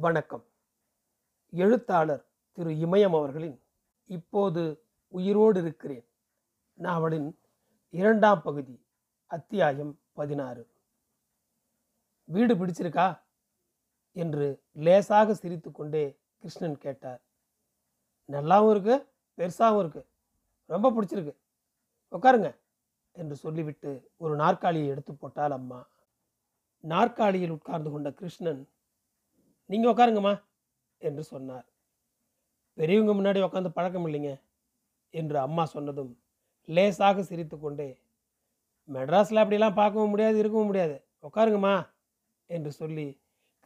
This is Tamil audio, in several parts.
வணக்கம். எழுத்தாளர் திரு இமயம் அவர்களின் இப்போது உயிரோடு இருக்கிறேன் நாவலின் இரண்டாம் பகுதி அத்தியாயம் பதினாறு. வீடு பிடிச்சிருக்கா? என்று லேசாக சிரித்துக்கொண்டே கிருஷ்ணன் கேட்டார். நல்லாவும் இருக்கு பெருசாகவும் இருக்கு ரொம்ப பிடிச்சிருக்கு. உட்காருங்க என்று சொல்லிவிட்டு ஒரு நாற்காலியை எடுத்து போட்டால் அம்மா. நாற்காலியில் உட்கார்ந்து கொண்ட கிருஷ்ணன் நீங்கள் உட்காருங்கம்மா என்று சொன்னார். பெரியவங்க முன்னாடி உட்காந்து பழக்கம் இல்லைங்க என்று அம்மா சொன்னதும் லேசாக சிரித்துக்கொண்டே மெட்ராஸில் அப்படிலாம் பார்க்கவும் முடியாது இருக்கவும் முடியாது. உட்காருங்கம்மா என்று சொல்லி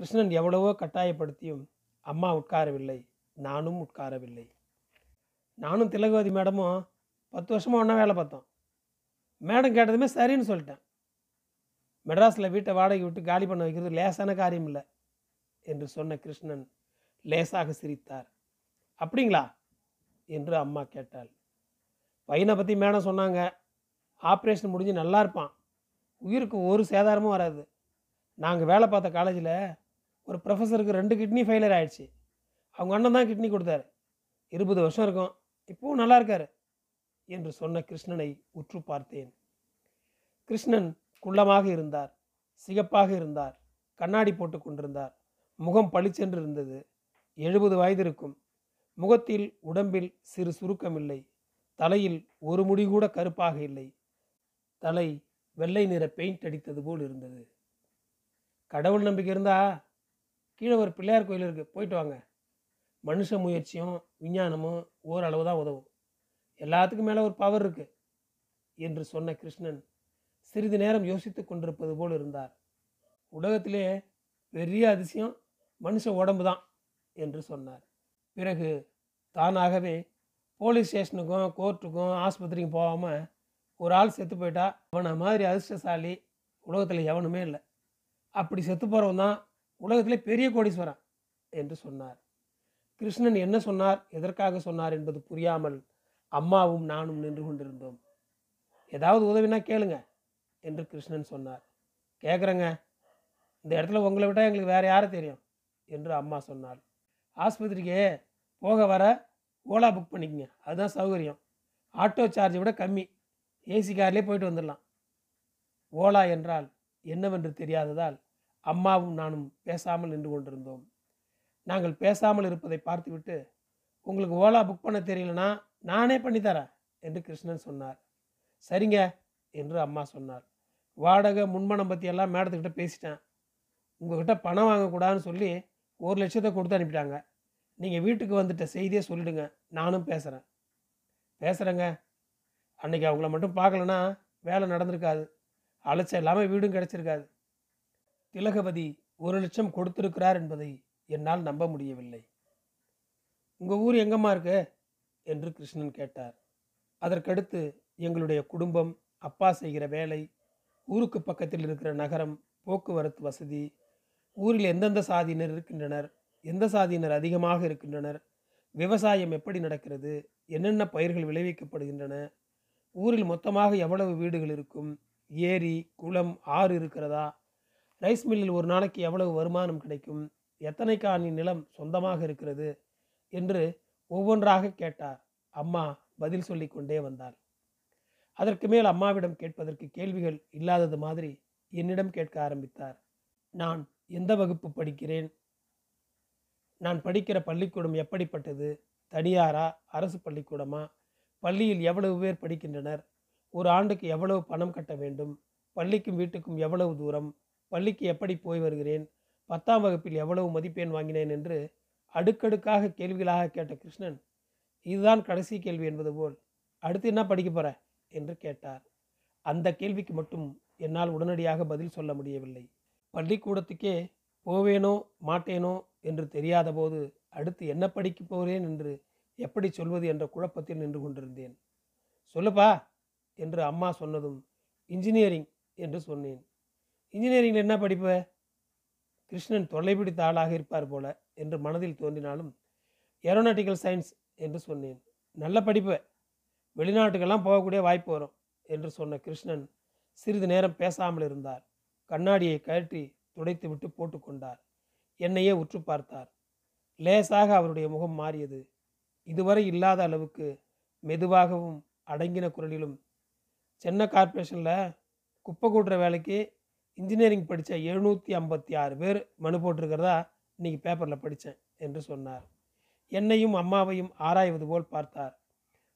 கிருஷ்ணன் எவ்வளவோ கட்டாயப்படுத்தியும் அம்மா உட்காரவில்லை நானும் உட்காரவில்லை. நானும் திலகவதி மேடமும் பத்து வருஷமாக ஒன்றா வேலை பார்த்தோம். மேடம் கேட்டதுமே சரின்னு சொல்லிட்டேன். மெட்ராஸில் வீட்டை வாடகை விட்டு காலி பண்ண வைக்கிறது லேசான காரியம் இல்லை. என்று சொன்ன கிருஷ்ணன் லேசாக சிரித்தார். அப்படிங்களா? என்று அம்மா கேட்டாள். பையனை பற்றி மேடம் சொன்னாங்க. ஆப்ரேஷன் முடிஞ்சு நல்லா இருப்பான். உயிருக்கு ஒரு சேதாரமும் வராது. நாங்கள் வேலை பார்த்த காலேஜில் ஒரு ப்ரொஃபஸருக்கு ரெண்டு கிட்னி ஃபெயிலியர் ஆயிடுச்சு. அவங்க அண்ணன் தான் கிட்னி கொடுத்தாரு. இருபது வருஷம் இருக்கும். இப்போவும் நல்லா இருக்காரு. என்று சொன்ன கிருஷ்ணனை உற்று பார்த்தேன். கிருஷ்ணன் குள்ளமாக இருந்தார். சிகப்பாக இருந்தார். கண்ணாடி போட்டு கொண்டிருந்தார். முகம் பளிச்சென்று இருந்தது எழுபது வயது இருக்கும் முகத்தில் உடம்பில் சிறு சுருக்கம் இல்லை. தலையில் ஒரு முடி கூட கருப்பாக இல்லை. தலை வெள்ளை நிற பெயிண்ட் அடித்தது போல் இருந்தது. கடவுள் நம்பிக்கை இருந்தா கீழே ஒரு பிள்ளையார் கோயில் இருக்கு போயிட்டு வாங்க. மனுஷ முயற்சியும் விஞ்ஞானமும் ஓரளவு தான் உதவும். எல்லாத்துக்கும் மேலே ஒரு பவர் இருக்கு என்று சொன்ன கிருஷ்ணன் சிறிது நேரம் யோசித்து கொண்டிருப்பது போல் இருந்தார். உலகத்திலே பெரிய அதிசயம் மனுஷ உடம்பு தான் என்று சொன்னார். பிறகு தானாகவே போலீஸ் ஸ்டேஷனுக்கும் கோர்ட்டுக்கும் ஆஸ்பத்திரிக்கும் போகாமல் ஒரு ஆள் செத்து போயிட்டா அவனை மாதிரி அதிர்ஷ்டசாலி உலகத்தில் எவனுமே இல்லை. அப்படி செத்து போகிறவன் தான் உலகத்திலே பெரிய கோடீஸ்வரன் என்று சொன்னார். கிருஷ்ணன் என்ன சொன்னார்? எதற்காக சொன்னார் என்பது புரியாமல் அம்மாவும் நானும் நின்று கொண்டிருந்தோம். ஏதாவது உதவினா கேளுங்க என்று கிருஷ்ணன் சொன்னார். கேட்குறேங்க இந்த இடத்துல உங்களை விட்டால் எங்களுக்கு வேறு யாரை தெரியும்? என்று அம்மா சொன்னாள். ஆஸ்பத்திரிக்கு போக வர ஓலா புக் பண்ணிக்கங்க. அதுதான் சௌகரியம். ஆட்டோ சார்ஜை விட கம்மி. ஏசி கார்லேயே போயிட்டு வந்துடலாம். ஓலா என்றால் என்னவென்று தெரியாததால் அம்மாவும் நானும் பேசாமல் நின்று கொண்டிருந்தோம். நாங்கள் பேசாமல் இருப்பதை பார்த்துவிட்டு உங்களுக்கு ஓலா புக் பண்ண தெரியலனா நானே பண்ணித்தரேன் என்று கிருஷ்ணன் சொன்னார். சரிங்க என்று அம்மா சொன்னார் வாடகை முன்மணம் பற்றியெல்லாம் மேடத்துக்கிட்ட பேசிட்டேன். உங்ககிட்ட பணம் வாங்கக்கூடாதுன்னு சொல்லி ஒரு லட்சத்தை கொடுத்து அனுப்பிட்டாங்க. நீங்கள் வீட்டுக்கு வந்துட்ட செய்தியே சொல்லிடுங்க. நானும் பேசுகிறேன் பேசுகிறேங்க அன்னைக்கு அவங்கள மட்டும் பார்க்கலனா வேலை நடந்திருக்காது. அலைச்சல் இல்லாமல் வீடும் கிடச்சிருக்காது. திலகபதி ஒரு லட்சம் கொடுத்திருக்கிறார் என்பதை என்னால் நம்ப முடியவில்லை. உங்கள் ஊர் எங்கம்மா இருக்கு? என்று கிருஷ்ணன் கேட்டார். அதற்கடுத்து எங்களுடைய குடும்பம் அப்பா செய்கிற வேலை ஊருக்கு பக்கத்தில் இருக்கிற நகரம் போக்குவரத்து வசதி ஊரில் எந்தெந்த சாதியினர் இருக்கின்றனர்? எந்த சாதியினர் அதிகமாக இருக்கின்றனர்? விவசாயம் எப்படி நடக்கிறது? என்னென்ன பயிர்கள் விளைவிக்கப்படுகின்றன? ஊரில் மொத்தமாக எவ்வளவு வீடுகள் இருக்கும்? ஏரி குளம் ஆறு இருக்கிறதா? ரைஸ் மில்லில் ஒரு நாளைக்கு எவ்வளவு வருமானம் கிடைக்கும்? எத்தனை காணி நிலம் சொந்தமாக இருக்கிறது? என்று ஒவ்வொன்றாக கேட்டார். அம்மா பதில் சொல்லி கொண்டே வந்தாள். அதற்கு மேல் அம்மாவிடம் கேட்பதற்கு கேள்விகள் இல்லாதது மாதிரி என்னிடம் கேட்க ஆரம்பித்தார். நான் எந்த வகுப்பு படிக்கிறேன்? நான் படிக்கிற பள்ளிக்கூடம் எப்படிப்பட்டது? தனியாரா? அரசு பள்ளிக்கூடமா? பள்ளியில் எவ்வளவு பேர் படிக்கின்றனர்? ஒரு ஆண்டுக்கு எவ்வளவு பணம் கட்ட வேண்டும்? பள்ளிக்கும் வீட்டுக்கும் எவ்வளவு தூரம்? பள்ளிக்கு எப்படி போய் வருகிறேன்? பத்தாம் வகுப்பில் எவ்வளவு மதிப்பெண் வாங்கினேன் என்று அடுக்கடுக்காக கேள்விகளாக கேட்ட கிருஷ்ணன் இதுதான் கடைசி கேள்வி என்பது போல். அடுத்து என்ன படிக்க போற? என்று கேட்டார். அந்த கேள்விக்கு மட்டும் என்னால் உடனடியாக பதில் சொல்ல முடியவில்லை. பள்ளிக்கூடத்துக்கே போவேனோ மாட்டேனோ என்று தெரியாத போது அடுத்து என்ன படிக்க போகிறேன் என்று எப்படி சொல்வது என்ற குழப்பத்தில் நின்று கொண்டிருந்தேன். சொல்லுப்பா என்று அம்மா சொன்னதும் இன்ஜினியரிங் என்று சொன்னேன். இன்ஜினியரிங்கில் என்ன படிப்பு? கிருஷ்ணன் தொல்லைப்பிடித்த ஆளாக இருப்பார் போல என்று மனதில் தோன்றினாலும் ஏரோநாட்டிக்கல் சயின்ஸ் என்று சொன்னேன். நல்ல படிப்பு. வெளிநாட்டுக்கெல்லாம் போகக்கூடிய வாய்ப்பு வரும் என்று சொன்ன கிருஷ்ணன் சிறிது நேரம் பேசாமல் இருந்தார். கண்ணாடியை கழற்றி துடைத்துவிட்டு போட்டுக்கொண்டார் என்னையே உற்று பார்த்தார். லேசாக அவருடைய முகம் மாறியது. இதுவரை இல்லாத அளவுக்கு மெதுவாகவும் அடங்கின குரலிலும் சென்னை கார்ப்பரேஷனில் குப்பை கூட்டுற வேலைக்கு இன்ஜினியரிங் படித்த எழுநூற்றி ஐம்பத்தி ஆறு பேர் மனு போட்டிருக்கிறதா? இன்னைக்கு பேப்பரில் படித்தேன் என்று சொன்னார். என்னையும் அம்மாவையும் ஆராய்வது போல் பார்த்தார்.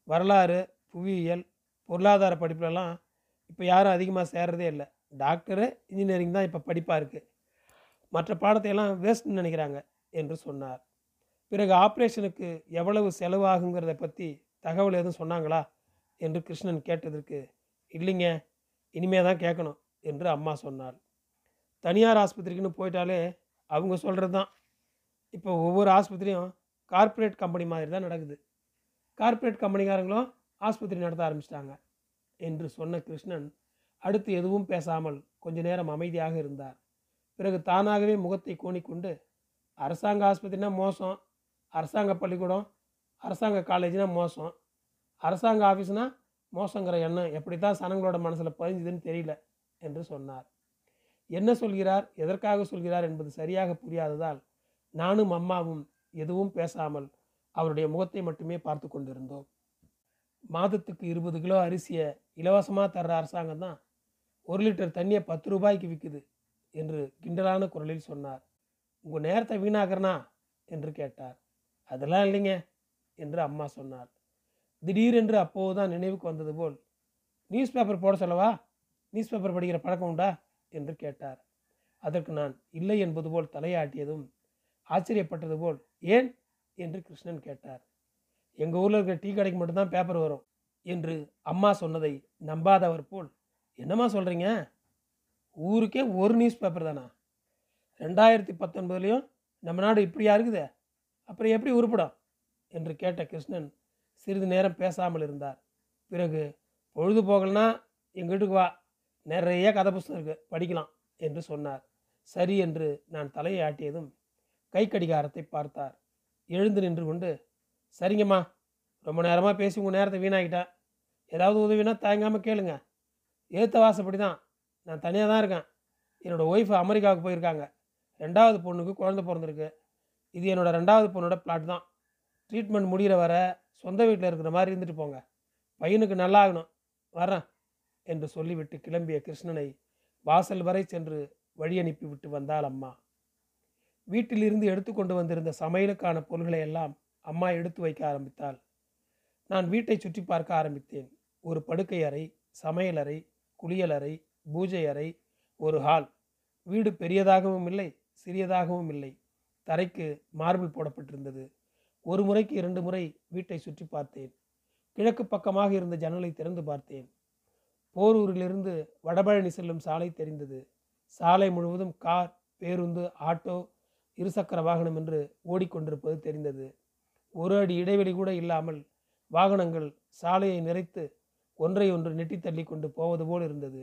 வரலாறு புவியியல் பொருளாதார படிப்புலலாம் இப்போ யாரும் அதிகமாக சேர்றதே இல்லை. டாக்டரு இன்ஜினியரிங் தான் இப்போ படிப்பாக இருக்குது மற்ற பாடத்தையெல்லாம் வேஸ்ட்னு நினைக்கிறாங்க என்று சொன்னார். பிறகு ஆப்ரேஷனுக்கு எவ்வளவு செலவாகுங்கிறத பற்றி தகவல் எதுவும் சொன்னாங்களா என்று கிருஷ்ணன் கேட்டதற்கு இல்லைங்க இனிமே தான் கேட்கணும் என்று அம்மா சொன்னாள். தனியார் ஆஸ்பத்திரிக்குன்னு போயிட்டாலே அவங்க சொல்கிறது தான். இப்போ ஒவ்வொரு ஆஸ்பத்திரியும் கார்ப்பரேட் கம்பெனி மாதிரி தான் நடக்குது. கார்ப்பரேட் கம்பெனிக்காரங்களும் ஆஸ்பத்திரி நடத்த ஆரம்பிச்சிட்டாங்க என்று சொன்ன கிருஷ்ணன் அடுத்து எதுவும் பேசாமல் கொஞ்ச நேரம் அமைதியாக இருந்தார். பிறகு தானாகவே முகத்தை கோணிக்கொண்டு அரசாங்க ஆஸ்பத்திரினா மோசம் அரசாங்க பள்ளிக்கூடம் அரசாங்க காலேஜ்னா மோசம் அரசாங்க ஆஃபீஸ்னா மோசங்கிற எண்ணம் எப்படி தான் சனங்களோட மனசில் பதிஞ்சுதுன்னு தெரியல என்று சொன்னார். என்ன சொல்கிறார் எதற்காக சொல்கிறார் என்பது சரியாக புரியாததால் நானும் அம்மாவும் எதுவும் பேசாமல் அவருடைய முகத்தை மட்டுமே பார்த்து கொண்டிருந்தோம். மாதத்துக்கு இருபது கிலோ அரிசியை இலவசமாக தர்ற அரசாங்கம் தான் ஒரு லிட்டர் தண்ணியை பத்து ரூபாய்க்கு விற்குது என்று கிண்டலான குரலில் சொன்னார். உங்கள் நேரத்தை வீணாகிறனா என்று கேட்டார். அதெல்லாம் இல்லைங்க என்று அம்மா சொன்னார். திடீரென்று அப்போதுதான் நினைவுக்கு வந்தது போல் நியூஸ் பேப்பர் போட சொல்லவா? நியூஸ் பேப்பர் படிக்கிற பழக்கம் உண்டா? என்று கேட்டார். அதற்கு நான் இல்லை என்பது போல் தலையாட்டியதும் ஆச்சரியப்பட்டது போல் ஏன்? என்று கிருஷ்ணன் கேட்டார். எங்கள் ஊரில் இருக்கிற டீ கடைக்கு மட்டும்தான் பேப்பர் வரும் என்று அம்மா சொன்னதை நம்பாதவர் போல் என்னம்மா சொல்கிறீங்க ஊருக்கே ஒரு நியூஸ் பேப்பர் தானா? ரெண்டாயிரத்தி பத்தொன்பதுலேயும் நம்ம நாடு இப்படியா இருக்குது? அப்புறம் எப்படி உருப்படும்? என்று கேட்ட கிருஷ்ணன் சிறிது நேரம் பேசாமல் இருந்தார். பிறகு பொழுது போகலனா எங்கள் வீட்டுக்கு வா. நிறைய கதை புஸ்தகம் இருக்குது படிக்கலாம். என்று சொன்னார். சரி என்று நான் தலையை ஆட்டியதும் கை கடிகாரத்தை பார்த்தார். எழுந்து நின்று கொண்டு சரிங்கம்மா. ரொம்ப நேரமாக பேசி உங்கள் நேரத்தை வீணாகிட்டேன் ஏதாவது உதவினா தயங்காமல் கேளுங்கள் ஏற்ற வாசப்படி தான் நான் தனியாக தான் இருக்கேன். என்னோடய ஒய்ஃப் அமெரிக்காவுக்கு போயிருக்காங்க. ரெண்டாவது பொண்ணுக்கு குழந்தை பிறந்திருக்கு. இது என்னோடய ரெண்டாவது பொண்ணோட பிளாட் தான். ட்ரீட்மெண்ட் முடிகிற வர சொந்த வீட்டில் இருக்கிற மாதிரி இருந்துட்டு போங்க. பையனுக்கு நல்லா ஆகணும். வரேன் என்று சொல்லிவிட்டு கிளம்பிய கிருஷ்ணனை வாசல் வரை சென்று வழி அனுப்பி விட்டு வந்தாள் அம்மா. வீட்டிலிருந்து எடுத்துக்கொண்டு வந்திருந்த சமையலுக்கான பொருள்களை எல்லாம் அம்மா எடுத்து வைக்க ஆரம்பித்தாள். நான் வீட்டை சுற்றி பார்க்க ஆரம்பித்தேன். ஒரு படுக்கை அறை சமையலறை குளியலறை பூஜை அறை ஒரு ஹால் வீடு பெரியதாகவும் இல்லை சிறியதாகவும் இல்லை. தரைக்கு மார்பிள் போடப்பட்டிருந்தது. ஒரு முறைக்கு இரண்டு முறை வீட்டை சுற்றி பார்த்தேன். கிழக்கு பக்கமாக இருந்த ஜன்னலை திறந்து பார்த்தேன். போரூரிலிருந்து வடபழனி செல்லும் சாலை தெரிந்தது. சாலை முழுவதும் கார் பேருந்து ஆட்டோ இருசக்கர வாகனம் என்று ஓடிக்கொண்டிருப்பது தெரிந்தது. ஒரு அடி இடைவெளி கூட இல்லாமல் வாகனங்கள் சாலையை நிறைத்து ஒன்றை ஒன்று நெட்டி தள்ளி கொண்டு போவது போல் இருந்தது.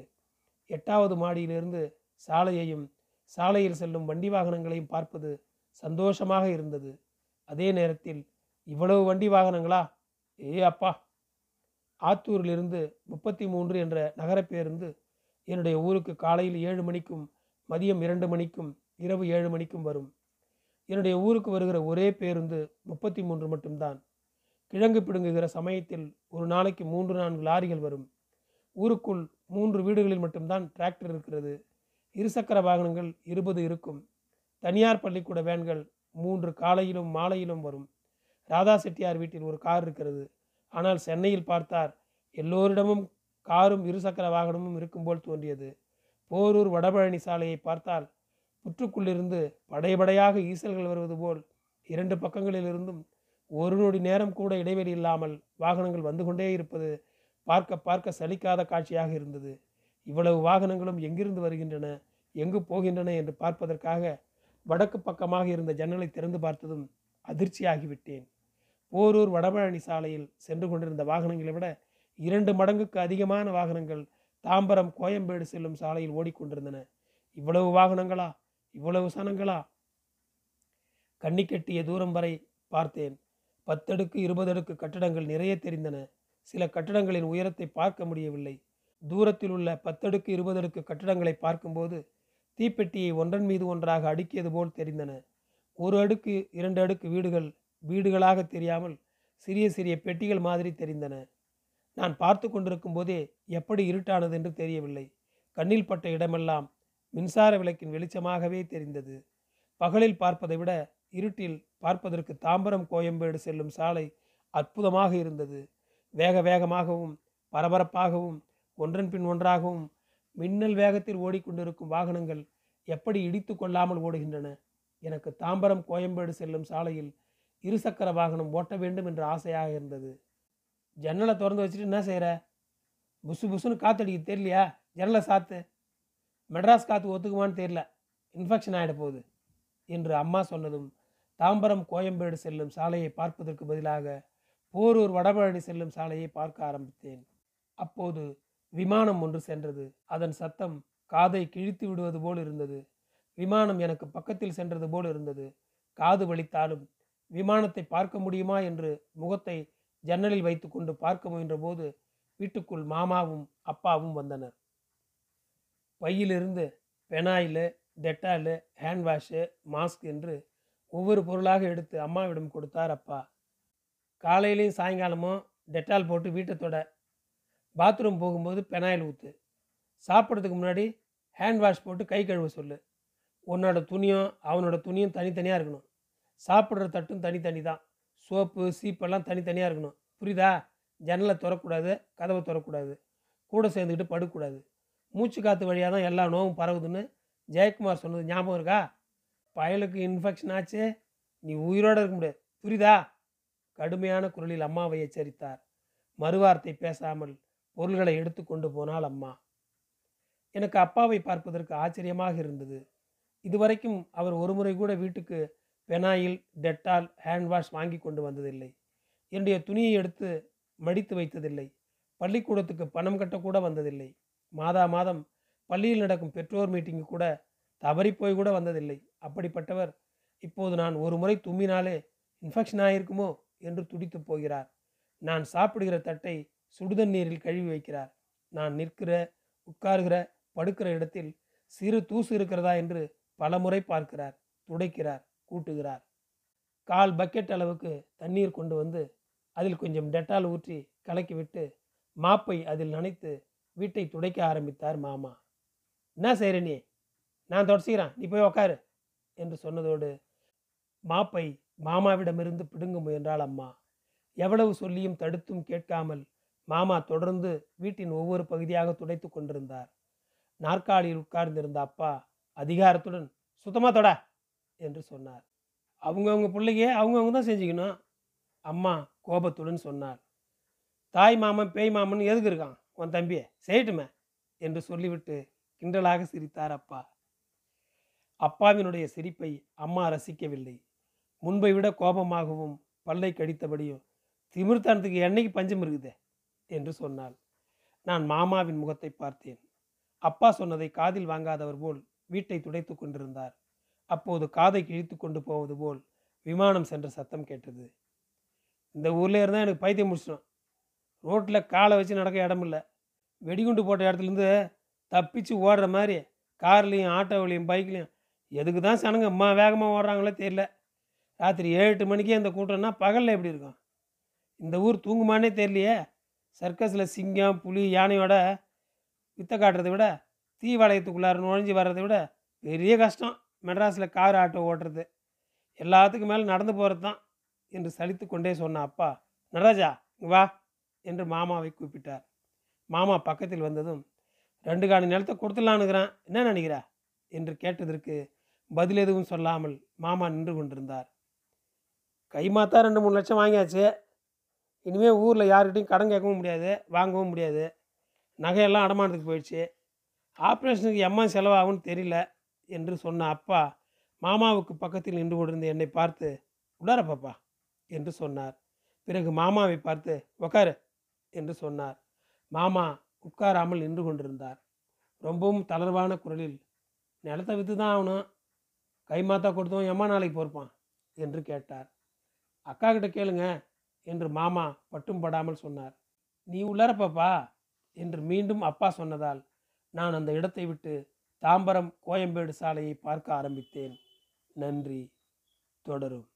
எட்டாவது மாடியிலிருந்து சாலையையும் சாலையில் செல்லும் வண்டி வாகனங்களையும் பார்ப்பது சந்தோஷமாக இருந்தது. அதே நேரத்தில் இவ்வளவு வண்டி வாகனங்களா? ஏ அப்பா! ஆத்தூரிலிருந்து முப்பத்தி மூன்று என்ற நகர பேருந்து என்னுடைய ஊருக்கு காலையில் ஏழு மணிக்கும் மதியம் இரண்டு மணிக்கும் இரவு ஏழு மணிக்கும் வரும். என்னுடைய ஊருக்கு வருகிற ஒரே பேருந்து முப்பத்தி மூன்று மட்டும்தான். கிழங்கு பிடுங்குகிற சமயத்தில் ஒரு நாளைக்கு மூன்று நான்கு லாரிகள் வரும். ஊருக்குள் மூன்று வீடுகளில் மட்டும்தான் டிராக்டர் இருக்கிறது. இருசக்கர வாகனங்கள் இருபது இருக்கும். தனியார் பள்ளிக்கூட வேன்கள் மூன்று காலையிலும் மாலையிலும் வரும். ராதா செட்டியார் வீட்டில் ஒரு கார் இருக்கிறது. ஆனால் சென்னையில் பார்த்தார் எல்லோரிடமும் காரும் இருசக்கர வாகனமும் இருக்கும் போல் தோன்றியது. போரூர் வடபழனி சாலையை பார்த்தால் புற்றுக்குள்ளிருந்து படைபடையாக ஈசல்கள் வருவது போல் இரண்டு பக்கங்களிலிருந்தும் ஒரு நொடி நேரம் கூட இடைவெளி இல்லாமல் வாகனங்கள் வந்து கொண்டே இருப்பது பார்க்க பார்க்க சலிக்காத காட்சியாக இருந்தது. இவ்வளவு வாகனங்களும் எங்கிருந்து வருகின்றன எங்கு போகின்றன என்று பார்ப்பதற்காக வடக்கு பக்கமாக இருந்த ஜன்னலை திறந்து பார்த்ததும் அதிர்ச்சியாகிவிட்டேன். போரூர் வடபழனி சாலையில் சென்று கொண்டிருந்த வாகனங்களை விட இரண்டு மடங்குக்கு அதிகமான வாகனங்கள் தாம்பரம் கோயம்பேடு செல்லும் சாலையில் ஓடிக்கொண்டிருந்தன. இவ்வளவு வாகனங்களா? இவ்வளவு சனங்களா கண்ணி கட்டிய தூரம் வரை பார்த்தேன். பத்தடுக்கு இருபது அடுக்கு கட்டடங்கள் நிறைய தெரிந்தன. சில கட்டடங்களின் உயரத்தை பார்க்க முடியவில்லை. தூரத்தில் உள்ள பத்தடுக்கு இருபதடுக்கு கட்டடங்களை பார்க்கும்போது தீப்பெட்டியை ஒன்றன் மீது ஒன்றாக அடுக்கியது போல் தெரிந்தன. ஒரு அடுக்கு இரண்டு அடுக்கு வீடுகள் வீடுகளாக தெரியாமல் சிறிய சிறிய பெட்டிகள் மாதிரி தெரிந்தன. நான் பார்த்து கொண்டிருக்கும் போதே எப்படி இருட்டானது என்று தெரியவில்லை. கண்ணில் பட்ட இடமெல்லாம் மின்சார விளக்கின் வெளிச்சமாகவே தெரிந்தது. பகலில் பார்ப்பதை விட இருட்டில் பார்ப்பதற்கு தாம்பரம் கோயம்பேடு செல்லும் சாலை அற்புதமாக இருந்தது. வேக வேகமாகவும் பரபரப்பாகவும் ஒன்றன் பின் ஒன்றாகவும் மின்னல் வேகத்தில் ஓடிக்கொண்டிருக்கும் வாகனங்கள் எப்படி இடித்து கொள்ளாமல் ஓடுகின்றன? எனக்கு தாம்பரம் கோயம்பேடு செல்லும் சாலையில் இருசக்கர வாகனம் ஓட்ட வேண்டும் என்ற ஆசையாக இருந்தது. ஜன்னலை திறந்து வச்சுட்டு என்ன செய்கிற புசு புசுன்னு காத்தடிக்க தெரியலையா? ஜன்னலை சாத்து. மெட்ராஸ் காற்று ஒத்துக்குமான்னு தெரியல. இன்ஃபெக்ஷன் ஆகிட போகுது என்று அம்மா சொன்னதும் தாம்பரம் கோயம்பேடு செல்லும் சாலையை பார்ப்பதற்கு பதிலாக போரூர் வடபழனி செல்லும் சாலையை பார்க்க ஆரம்பித்தேன். அப்போது விமானம் ஒன்று சென்றது. அதன் சத்தம் காதை கிழித்து விடுவது போல் இருந்தது. விமானம் எனக்கு பக்கத்தில் சென்றது போல் இருந்தது. காது வலித்தாலும் விமானத்தை பார்க்க முடியுமா என்று முகத்தை ஜன்னலில் வைத்துக்கொண்டு பார்க்க முயன்ற போது வீட்டுக்குள் மாமாவும் அப்பாவும் வந்தனர். பையிலிருந்து phenyl Dettol hand wash mask என்று ஒவ்வொரு பொருளாக எடுத்து அம்மாவிடம் கொடுத்தார் அப்பா காலையிலையும் சாயங்காலமும் டெட்டால் போட்டு வீட்டை தொட. பாத்ரூம் போகும்போது பெனாயில் ஊற்று சாப்பிட்றதுக்கு முன்னாடி ஹேண்ட் வாஷ் போட்டு கை கழுவ சொல்லு. உன்னோட துணியும் அவனோட துணியும் தனித்தனியாக இருக்கணும். சாப்பிட்ற தட்டும் தனித்தனி தான். சோப்பு சீப்பெல்லாம் தனித்தனியாக இருக்கணும். புரியுதா? ஜன்னலை திறக்கூடாது கதவை திறக்கூடாது. கூட சேர்ந்துக்கிட்டு படுக்கூடாது மூச்சு காற்று வழியாக தான் எல்லா நோவும் பரவுதுன்னு ஜெயக்குமார் சொன்னது ஞாபகம் இருக்கா? பயலுக்கு இன்ஃபெக்ஷன் ஆச்சு நீ உயிரோடு இருக்க முடியாது. புரியுதா? கடுமையான குரலில் அம்மாவை எச்சரித்தார். மறுவார்த்தை பேசாமல் பொருள்களை எடுத்து கொண்டு போனாள் அம்மா. எனக்கு அப்பாவை பார்ப்பதற்கு ஆச்சரியமாக இருந்தது. இதுவரைக்கும் அவர் ஒருமுறை கூட வீட்டுக்கு பெனாயில் டெட்டால் ஹேண்ட் வாஷ் வாங்கி கொண்டு வந்ததில்லை. என்னுடைய துணியை எடுத்து மடித்து வைத்ததில்லை. பள்ளிக்கூடத்துக்கு பணம் கட்டக்கூட வந்ததில்லை. மாதா மாதம் பள்ளியில் நடக்கும் பெற்றோர் மீட்டிங்கு கூட தவறிப்போய் கூட வந்ததில்லை. அப்படிப்பட்டவர். இப்போது நான் ஒரு முறை தும்மினாலே இன்ஃபெக்ஷன் ஆகிருக்குமோ என்று துடித்து போகிறார். நான் சாப்பிடுகிற தட்டை சுடுதண்ணீரில் கழுவி வைக்கிறார். நான் நிற்கிற உட்காருகிற படுக்கிற இடத்தில் சிறு தூசு இருக்கிறதா என்று பலமுறை பார்க்கிறார் துடைக்கிறார் கூட்டுகிறார். கால் பக்கெட் அளவுக்கு தண்ணீர் கொண்டு வந்து அதில் கொஞ்சம் டெட்டால் ஊற்றி கலக்கிவிட்டு மாப்பை அதில் நனைத்து வீட்டை துடைக்க ஆரம்பித்தார் மாமா. என்ன செய்கிற நீ நான் தொடச்சிக்கிறேன். நீ போய் உக்காரு. என்று சொன்னதோடு மாப்பை மாமாவிடமிருந்து பிடுங்க முயன்றாள் அம்மா. எவ்வளவு சொல்லியும் தடுத்தும் கேட்காமல் மாமா தொடர்ந்து வீட்டின் ஒவ்வொரு பகுதியாக துடைத்து கொண்டிருந்தார். நாற்காலியில் உட்கார்ந்திருந்த அப்பா அதிகாரத்துடன் சுத்தமாக தொட என்று சொன்னார். அவங்கவுங்க பிள்ளைங்க அவங்கவுங்க தான் செஞ்சுக்கணும். அம்மா கோபத்துடன் சொன்னார். தாய் மாமன் பேய் மாமன் எதுக்கு இருக்கான்? உன் தம்பியை செய்யட்டுமே என்று சொல்லிவிட்டு கிண்டலாக சிரித்தார் அப்பா. அப்பாவினுடைய சிரிப்பை அம்மா ரசிக்கவில்லை. முன்பை விட கோபமாகவும் பல்லை கடித்தபடியும் திமிர்த்தானத்துக்கு என்னைக்கு பஞ்சம் இருக்குதே? என்று சொன்னாள். நான் மாமாவின் முகத்தை பார்த்தேன். அப்பா சொன்னதை காதில் வாங்காதவர் போல் வீட்டை துடைத்து கொண்டிருந்தார். அப்போது காதை கிழித்து கொண்டு போவது போல் விமானம் சென்ற சத்தம் கேட்டது. இந்த ஊர்ல இருந்தால் எனக்கு பைத்தியம் முடிச்சிடும் ரோட்டில் காலை வச்சு நடக்க இடம் இல்லை. வெடிகுண்டு போட்ட இடத்துலேருந்து தப்பிச்சு ஓடுற மாதிரி கார்லேயும் ஆட்டோவிலையும் பைக்லேயும் எதுக்கு தான் சனங்க அம்மா வேகமாக ஓடுறாங்களோ தெரியல. ராத்திரி ஏழு எட்டு மணிக்கே அந்த கூட்டம்னா பகலில் எப்படி இருக்கும்? இந்த ஊர் தூங்குமானே தெரியலையே. சர்க்கஸில் சிங்கம் புலி யானையோட வித்தை காட்டுறதை விட தீவாலயத்துக்குள்ளார நுழைஞ்சு வர்றதை விட பெரிய கஷ்டம். மெட்ராஸில் கார் ஆட்டோ ஓட்டுறது. எல்லாத்துக்கும் மேலே நடந்து போகிறது தான் என்று சலித்து கொண்டே சொன்ன அப்பா. நடராஜா வா என்று மாமாவை கூப்பிட்டார். மாமா பக்கத்தில் வந்ததும் ரெண்டு காணி நிலத்தை கொடுத்துடலான்னுக்கிறேன். என்ன நினைக்கிறா? என்று கேட்டதற்கு பதில் எதுவும் சொல்லாமல் மாமா நின்று கொண்டிருந்தார். கைமாத்தா ரெண்டு மூணு லட்சம் வாங்கியாச்சு. இனிமேல் ஊரில் யார்கிட்டையும் கடன் கேட்கவும் முடியாது வாங்கவும் முடியாது. நகையெல்லாம் அடமானத்துக்கு போயிடுச்சு. ஆப்ரேஷனுக்கு எம்மா செலவாகும்னு தெரியல என்று சொன்ன அப்பா மாமாவுக்கு பக்கத்தில் நின்று கொண்டிருந்த என்னை பார்த்து உடார பாப்பா என்று சொன்னார். பிறகு மாமாவை பார்த்து உக்காரு என்று சொன்னார். மாமா உட்காராமல் நின்று கொண்டிருந்தார். ரொம்பவும் தளர்வான குரலில் நிலத்தை விற்று தான் ஆகணும். கைமாத்தா கொடுத்தோம் எம்மா நாளைக்கு பொறுப்பான் என்று கேட்டார். அக்கா கிட்ட கேளுங்க என்று மாமா பட்டும் படாமல் சொன்னார். நீ உள்ளார பாப்பா என்று மீண்டும் அப்பா சொன்னதால் நான் அந்த இடத்தை விட்டு தாம்பரம் கோயம்பேடு சாலையை பார்க்க ஆரம்பித்தேன். நன்றி. தொடரும்.